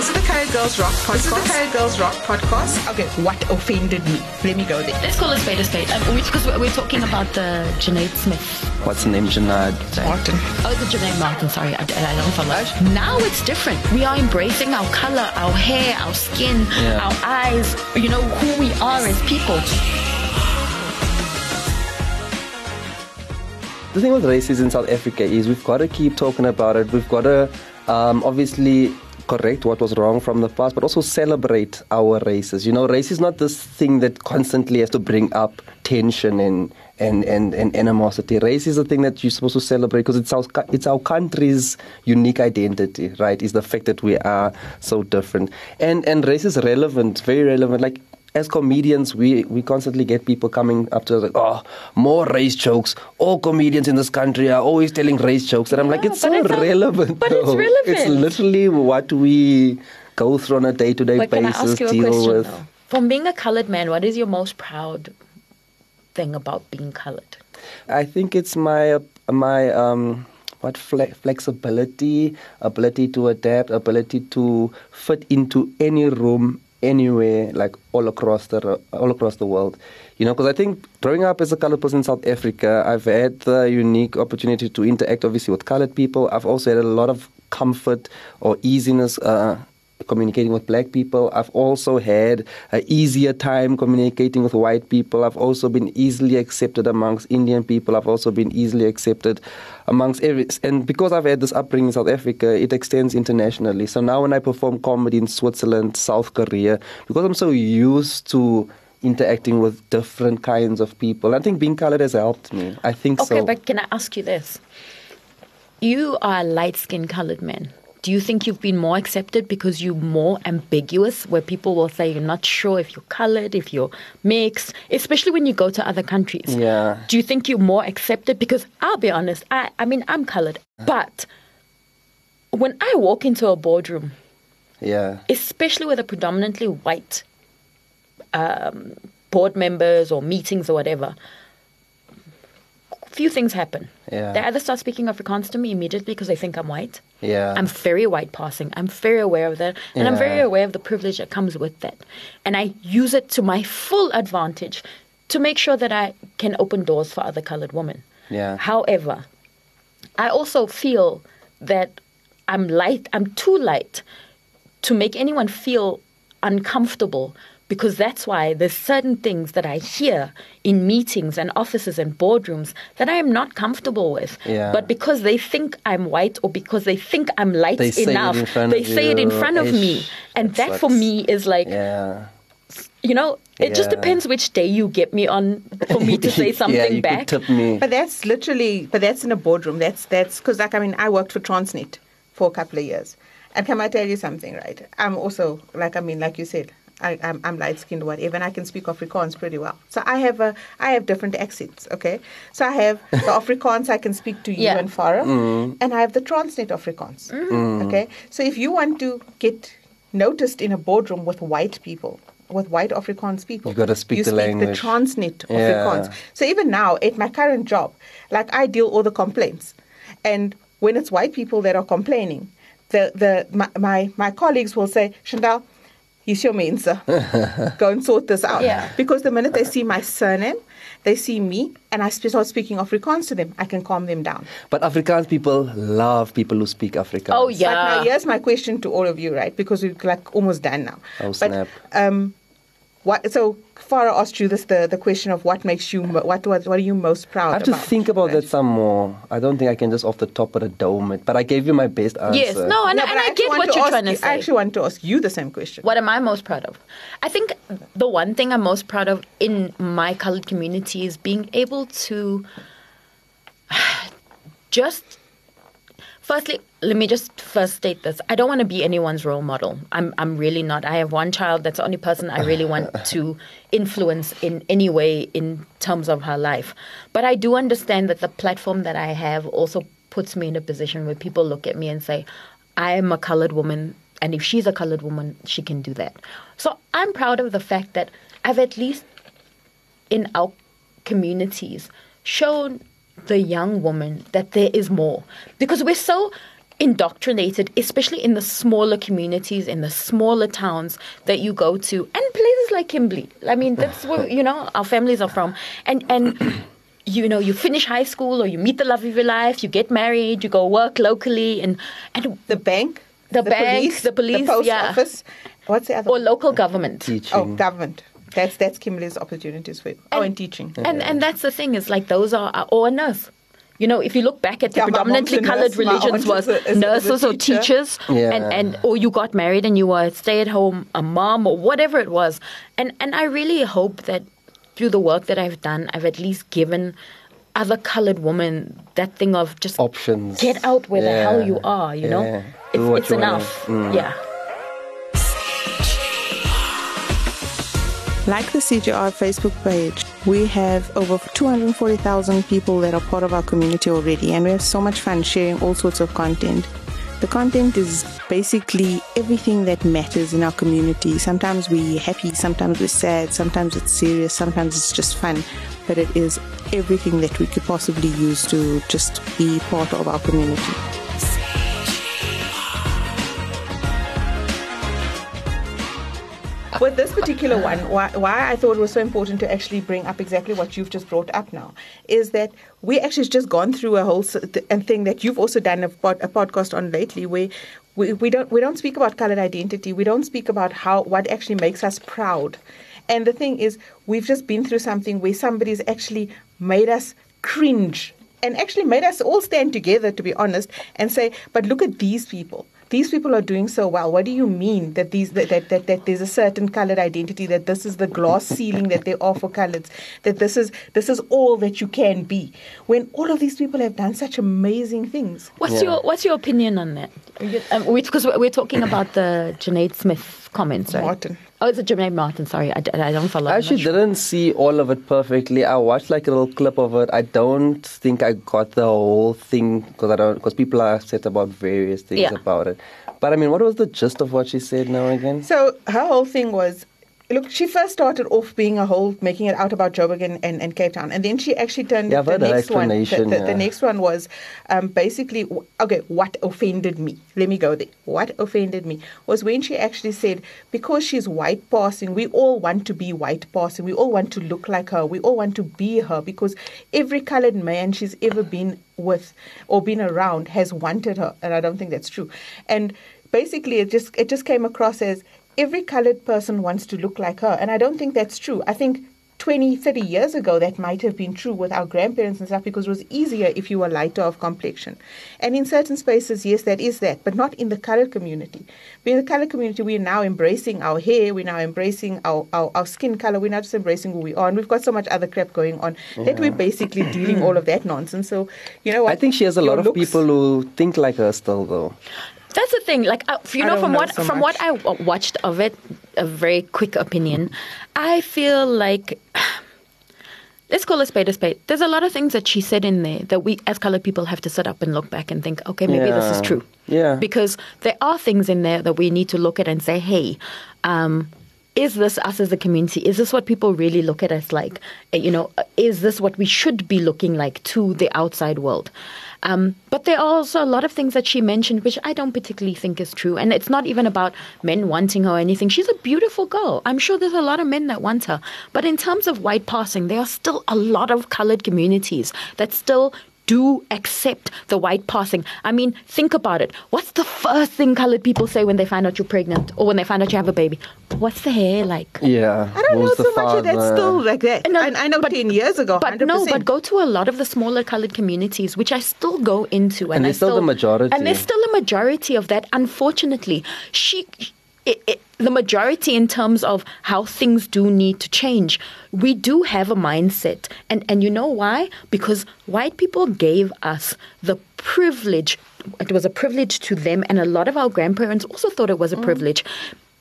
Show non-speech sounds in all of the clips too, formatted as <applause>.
This is the Colored Girls Rock podcast. This is the Colored Girls Rock podcast. Okay, what offended me? Let me go there. Let's call a spade a spade. Um, because we're, we're talking about the Janaid Smith. What's the name, Janad? Martin. Oh, the Janaid Martin. Sorry, I, I don't follow. Now it's different. We are embracing our color, our hair, our skin, Yeah. our eyes. You know who we are as people. The thing with races in South Africa is we've got to keep talking about it. We've got to um, obviously correct what was wrong from the past, but also celebrate our races. You know, race is not this thing that constantly has to bring up tension and and, and, and animosity. Race is a thing that you're supposed to celebrate because it's our it's our country's unique identity, right? Is the fact that we are so different, and and race is relevant, very relevant. Like as comedians, we, we constantly get people coming up to us like, oh, more race jokes. All comedians in this country are always telling race jokes. And I'm like, it's so it's relevant. but it's relevant. It's literally what we go through on a day to day But can I basis, ask you a deal question with. though? From being a colored man, what is your most proud thing about being colored? I think it's my my um what fle- flexibility, ability to adapt, ability to fit into any room anywhere, like all across the all across the world. You know, because I think growing up as a colored person in South Africa, I've had the unique opportunity to interact, obviously, with colored people. I've also had a lot of comfort or easiness. Uh, communicating with black people. I've also had an easier time communicating with white people. I've also been easily accepted amongst Indian people. I've also been easily accepted amongst every. And because I've had this upbringing in South Africa, it extends internationally. So now when I perform comedy in Switzerland, South Korea, because I'm so used to interacting with different kinds of people, I think being colored has helped me. I think Okay, so. Okay, but can I ask you this? You are a light skinned colored man. Do you think you've been more accepted because you're more ambiguous, where people will say you're not sure if you're colored, if you're mixed, especially when you go to other countries? Yeah. Do you think you're more accepted? Because I'll be honest, I, I mean, I'm colored, but when I walk into a boardroom, yeah. especially with a predominantly white um, board members or meetings or whatever, few things happen. Yeah. They either start speaking Afrikaans to me immediately because they think I'm white. Yeah. I'm very white passing. I'm very aware of that. And I'm very aware of the privilege that comes with that. And I use it to my full advantage to make sure that I can open doors for other colored women. Yeah. However, I also feel that I'm light, I'm too light to make anyone feel uncomfortable because that's why there's certain things that I hear in meetings and offices and boardrooms that I am not comfortable with. Yeah. But because they think I'm white or because they think I'm light They say it enough, in front they of say it in front of me. Ish. And That that for me is like, Yeah. you know, it just depends which day you get me on for me to <laughs> say yeah, something you back. could tip me. But that's literally, but that's in a boardroom. That's that's because, like, I mean, I worked for Transnet for a couple of years, and can I tell you something, right? I'm also like, I mean, like you said, I, I'm, I'm light skinned, whatever, and I can speak Afrikaans pretty well. So I have a, I have different accents. Okay, so I have <laughs> the Afrikaans I can speak to you Yeah. and Farah, Mm. and I have the Transnet Afrikaans. Mm-hmm. Okay, so if you want to get noticed in a boardroom with white people. With white Afrikaans people, You gotta speak you the speak language. the Transnet Yeah. Afrikaans. So even now, at my current job, like I deal all the complaints, and when it's white people that are complaining, the the my my, my colleagues will say, Shantelle, he's your main sir. <laughs> Go and sort this out. Yeah. Because the minute they see my surname, they see me, and I start speaking Afrikaans to them, I can calm them down. But Afrikaans people love people who speak Afrikaans. Oh, But yeah. now here's my question to all of you, right? Because we're like almost done now. Oh, but, snap. Um, what? So Farah asked you this the, the question of what makes you what what what are you most proud of? I have to think about that some more. I don't think I can just off the top of the dome it. But I gave you my best answer. Yes, no, and, No, and but I, actually get what you're ask trying to say. I actually want to ask you the same question. What am I most proud of? I think the one thing I'm most proud of in my colored community is being able to <sighs> just firstly let me just first state this. I don't want to be anyone's role model. I'm i'm really not. I have one child. That's the only person i really want <laughs> to influence in any way in terms of her life. But i do understand that the platform that i have also puts me in a position where people look at me and say i am a colored woman and if she's a colored woman she can do that. So i'm proud of the fact that i've at least in our communities shown the young woman that there is more because we're so indoctrinated, especially in the smaller communities, in the smaller towns that you go to, and places like Kimberley. I mean, that's where you know our families are from, and and. <clears throat> You know, you finish high school or you meet the love of your life, you get married, you go work locally, and and The bank, The bank, police, the police, post yeah. office. What's the other? or local government. Teaching. Oh, government. That's that's Kimberley's opportunities for you. oh, and teaching. And and that's the thing is like those are are- or a nurse. You know, if you look back at the Yeah, predominantly coloured nurse, religions was is a- is a- nurses or teachers, Yeah. and and or you got married and you were a stay at home a mom or whatever it was. And and I really hope that through the work that I've done, I've at least given other coloured women that thing of just Options. get out where the hell you are. You know, it's, it's enough. Mm. Yeah. Like the CGR Facebook page, we have over 240,000 people that are part of our community already, and we have so much fun sharing all sorts of content. The content is basically everything that matters in our community. Sometimes we're happy, sometimes we're sad, sometimes it's serious, sometimes it's just fun, but it is everything that we could possibly use to just be part of our community. With this particular one, why, why I thought it was so important to actually bring up exactly what you've just brought up now is that we actually just gone through a whole and thing that you've also done a, pod, a podcast on lately, where we, we don't we don't speak about colored identity, we don't speak about how what actually makes us proud, and the thing is, we've just been through something where somebody's actually made us cringe and actually made us all stand together, to be honest, and say, but look at these people these people are doing so well. What do you mean that these that, that, that, that there's a certain colored identity, that this is the glass ceiling that they are for colors, that this is this is all that you can be. When all of these people have done such amazing things. What's Yeah. your What's your opinion on that? Because um, we're talking about the Janaid Smith comments, right? Martin. Oh, it's a Janaid Martin. Sorry, I don't follow. I actually much. didn't see all of it perfectly. I watched like a little clip of it. I don't think I got the whole thing because I don't because people are upset about various things Yeah. about it. But I mean, what was the gist of what she said now again? So her whole thing was look, she first started off being a whole making it out about Joburg and, and, and Cape Town. And then she actually turned Yeah, the next one. The, the, the next one was um, basically okay, what offended me? Let me go there. What offended me was when she actually said, because she's white passing, we all want to be white passing. We all want to look like her. We all want to be her because every colored man she's ever been with or been around has wanted her. And I don't think that's true. And basically it just it just came across as every colored person wants to look like her. And I don't think that's true. I think 20, 30 years ago, that might have been true with our grandparents and stuff because it was easier if you were lighter of complexion. And in certain spaces, yes, that is that, but not in the colored community. But in the colored community, we're now embracing our hair, we're now embracing our, our, our skin color, we're not just embracing who we are. And we've got so much other crap going on that we're basically dealing all of that nonsense. So, you know what? I think she has a Your lot of looks- people who think like her still, though. That's the thing. Like uh, you know, from know what so from much. what I w- watched of it, a very quick opinion. I feel like <sighs> let's call a spade a spade. There's a lot of things that she said in there that we, as colored people, have to sit up and look back and think, okay, maybe this is true. Yeah. Because there are things in there that we need to look at and say, hey. Um, is this us as a community? Is this what people really look at us like? Uh, You know, uh, is this what we should be looking like to the outside world? Um, but there are also a lot of things that she mentioned which I don't particularly think is true. And it's not even about men wanting her or anything. She's a beautiful girl. I'm sure there's a lot of men that want her. But in terms of white passing, there are still a lot of colored communities that still do accept the white passing. I mean, think about it. What's the first thing colored people say when they find out you're pregnant or when they find out you have a baby? What's the hair like? Yeah. I don't know so much of that's father? still like that. No, I, I know but- 10 years ago, But 100%. no, but go to a lot of the smaller colored communities, which I still go into, and, And I they're still the majority. And there's still a majority of that. Unfortunately, she. It, it, the majority in terms of how things do need to change. We do have a mindset and and you know why? Because white people gave us the privilege it was a privilege to them and a lot of our grandparents also thought it was a mm. privilege.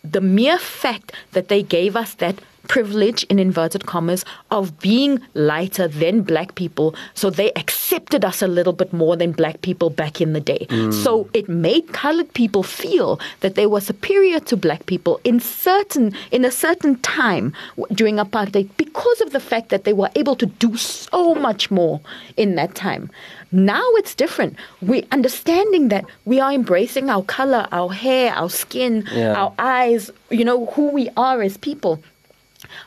The mere fact that they gave us that privilege in inverted commas of being lighter than black people. So they accepted us a little bit more than black people back in the day. Mm. So it made colored people feel that they were superior to black people in certain in a certain time during apartheid because of the fact that they were able to do so much more in that time. Now it's different. We're understanding that we are embracing our color our hair our skin Yeah. our eyes you know who we are as people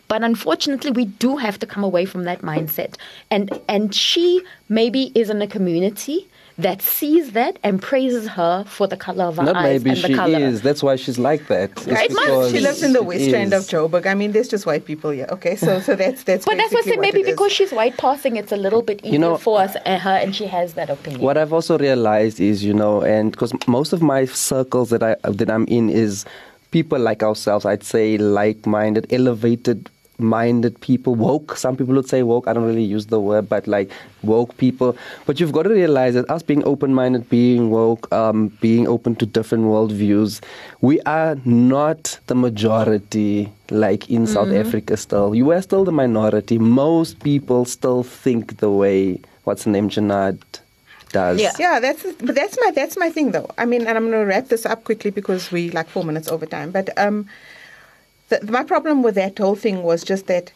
but unfortunately we do have to come away from that mindset and and she maybe is in a community that sees that and praises her for the color of her Not eyes maybe and the colour. Maybe she color is. That's why she's like that. It's Right, must She lives in the she west end of is. Joburg. I mean, there's just white people here. Okay, so so that's that's. but that's what I basically said. Maybe it is. because she's white passing, it's a little bit easier know- for us and her, and she has that opinion. What I've also realized is, you know, and because most of my circles that I that I'm in is people like ourselves. I'd say like-minded, elevated minded people. Woke some people would say woke i don't really use the word but like woke people. But you've got to realize that us being open-minded being woke um, being open to different worldviews we are not the majority like in south africa still. You are still the minority. Most people still think the way what's the name janad does Yeah. Yeah, that's but that's my that's my thing though. I mean, and I'm going to wrap this up quickly because we like four minutes over time. But um, the, my problem with that whole thing was just that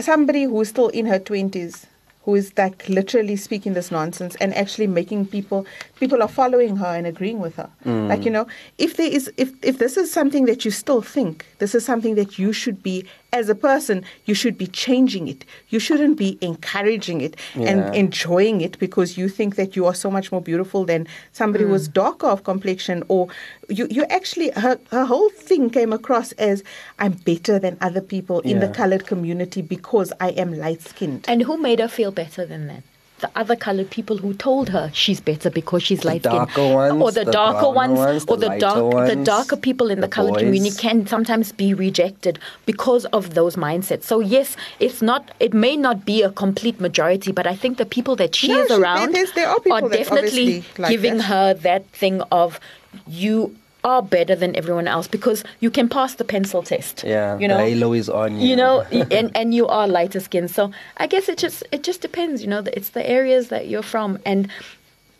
somebody who's still in her twenties, who is like literally speaking this nonsense and actually making people people are following her and agreeing with her. Like you know, if there is if if this is something that you still think, this is something that you should be as a person, you should be changing it. You shouldn't be encouraging it Yeah. and enjoying it because you think that you are so much more beautiful than somebody who was hmm. darker of complexion or you, you actually her, her whole thing came across as I'm better than other people in the colored community because I am light skinned. And who made her feel better than that? The other colored people who told her she's better because she's light skinned, darker ones, or the, the darker ones, ones, or the the dark, the darker people in the, the colored community can sometimes be rejected because of those mindsets. So yes, it's not, it may not be a complete majority, but I think the people that she No, is she- around there are that definitely like giving that. her that thing of you are better than everyone else because you can pass the pencil test. Yeah, you know, the halo is on you. you know <laughs> and and you are lighter skinned so i guess it just it just depends you know it's the areas that you're from and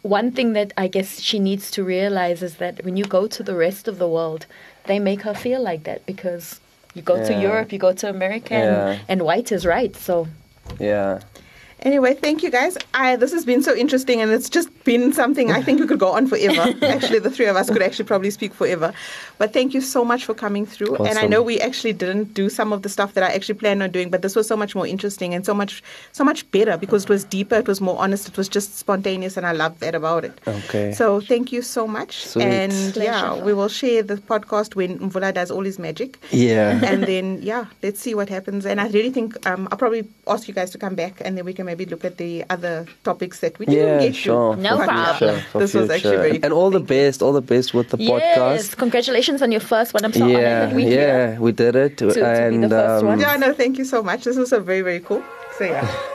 one thing that i guess she needs to realize is that when you go to the rest of the world they make her feel like that because you go to europe you go to america Yeah. and, and white is right so Yeah. Anyway, thank you guys. I this has been so interesting and it's just been something I think we could go on forever. <laughs> actually, the three of us could actually probably speak forever. But thank you so much for coming through. And I know we actually didn't do some of the stuff that I actually planned on doing, but this was so much more interesting and so much so much better because it was deeper, it was more honest, it was just spontaneous and I loved that about it. Okay. So thank you so much. Sweet. And yeah, we will share the podcast when Mvula does all his magic. Yeah. and then yeah, let's see what happens. And I really think um, I'll probably ask you guys to come back, and then we can maybe look at the other topics that we didn't yeah, get sure. to. No for problem. future, for This was actually future. very And cool. all the Thank you. best, all the best with the yes podcast. congratulations on your first one i'm so honored yeah, that we yeah, we did it. to be the first um, one. Yeah, no, thank you so much. This was a very very cool. So yeah. <laughs>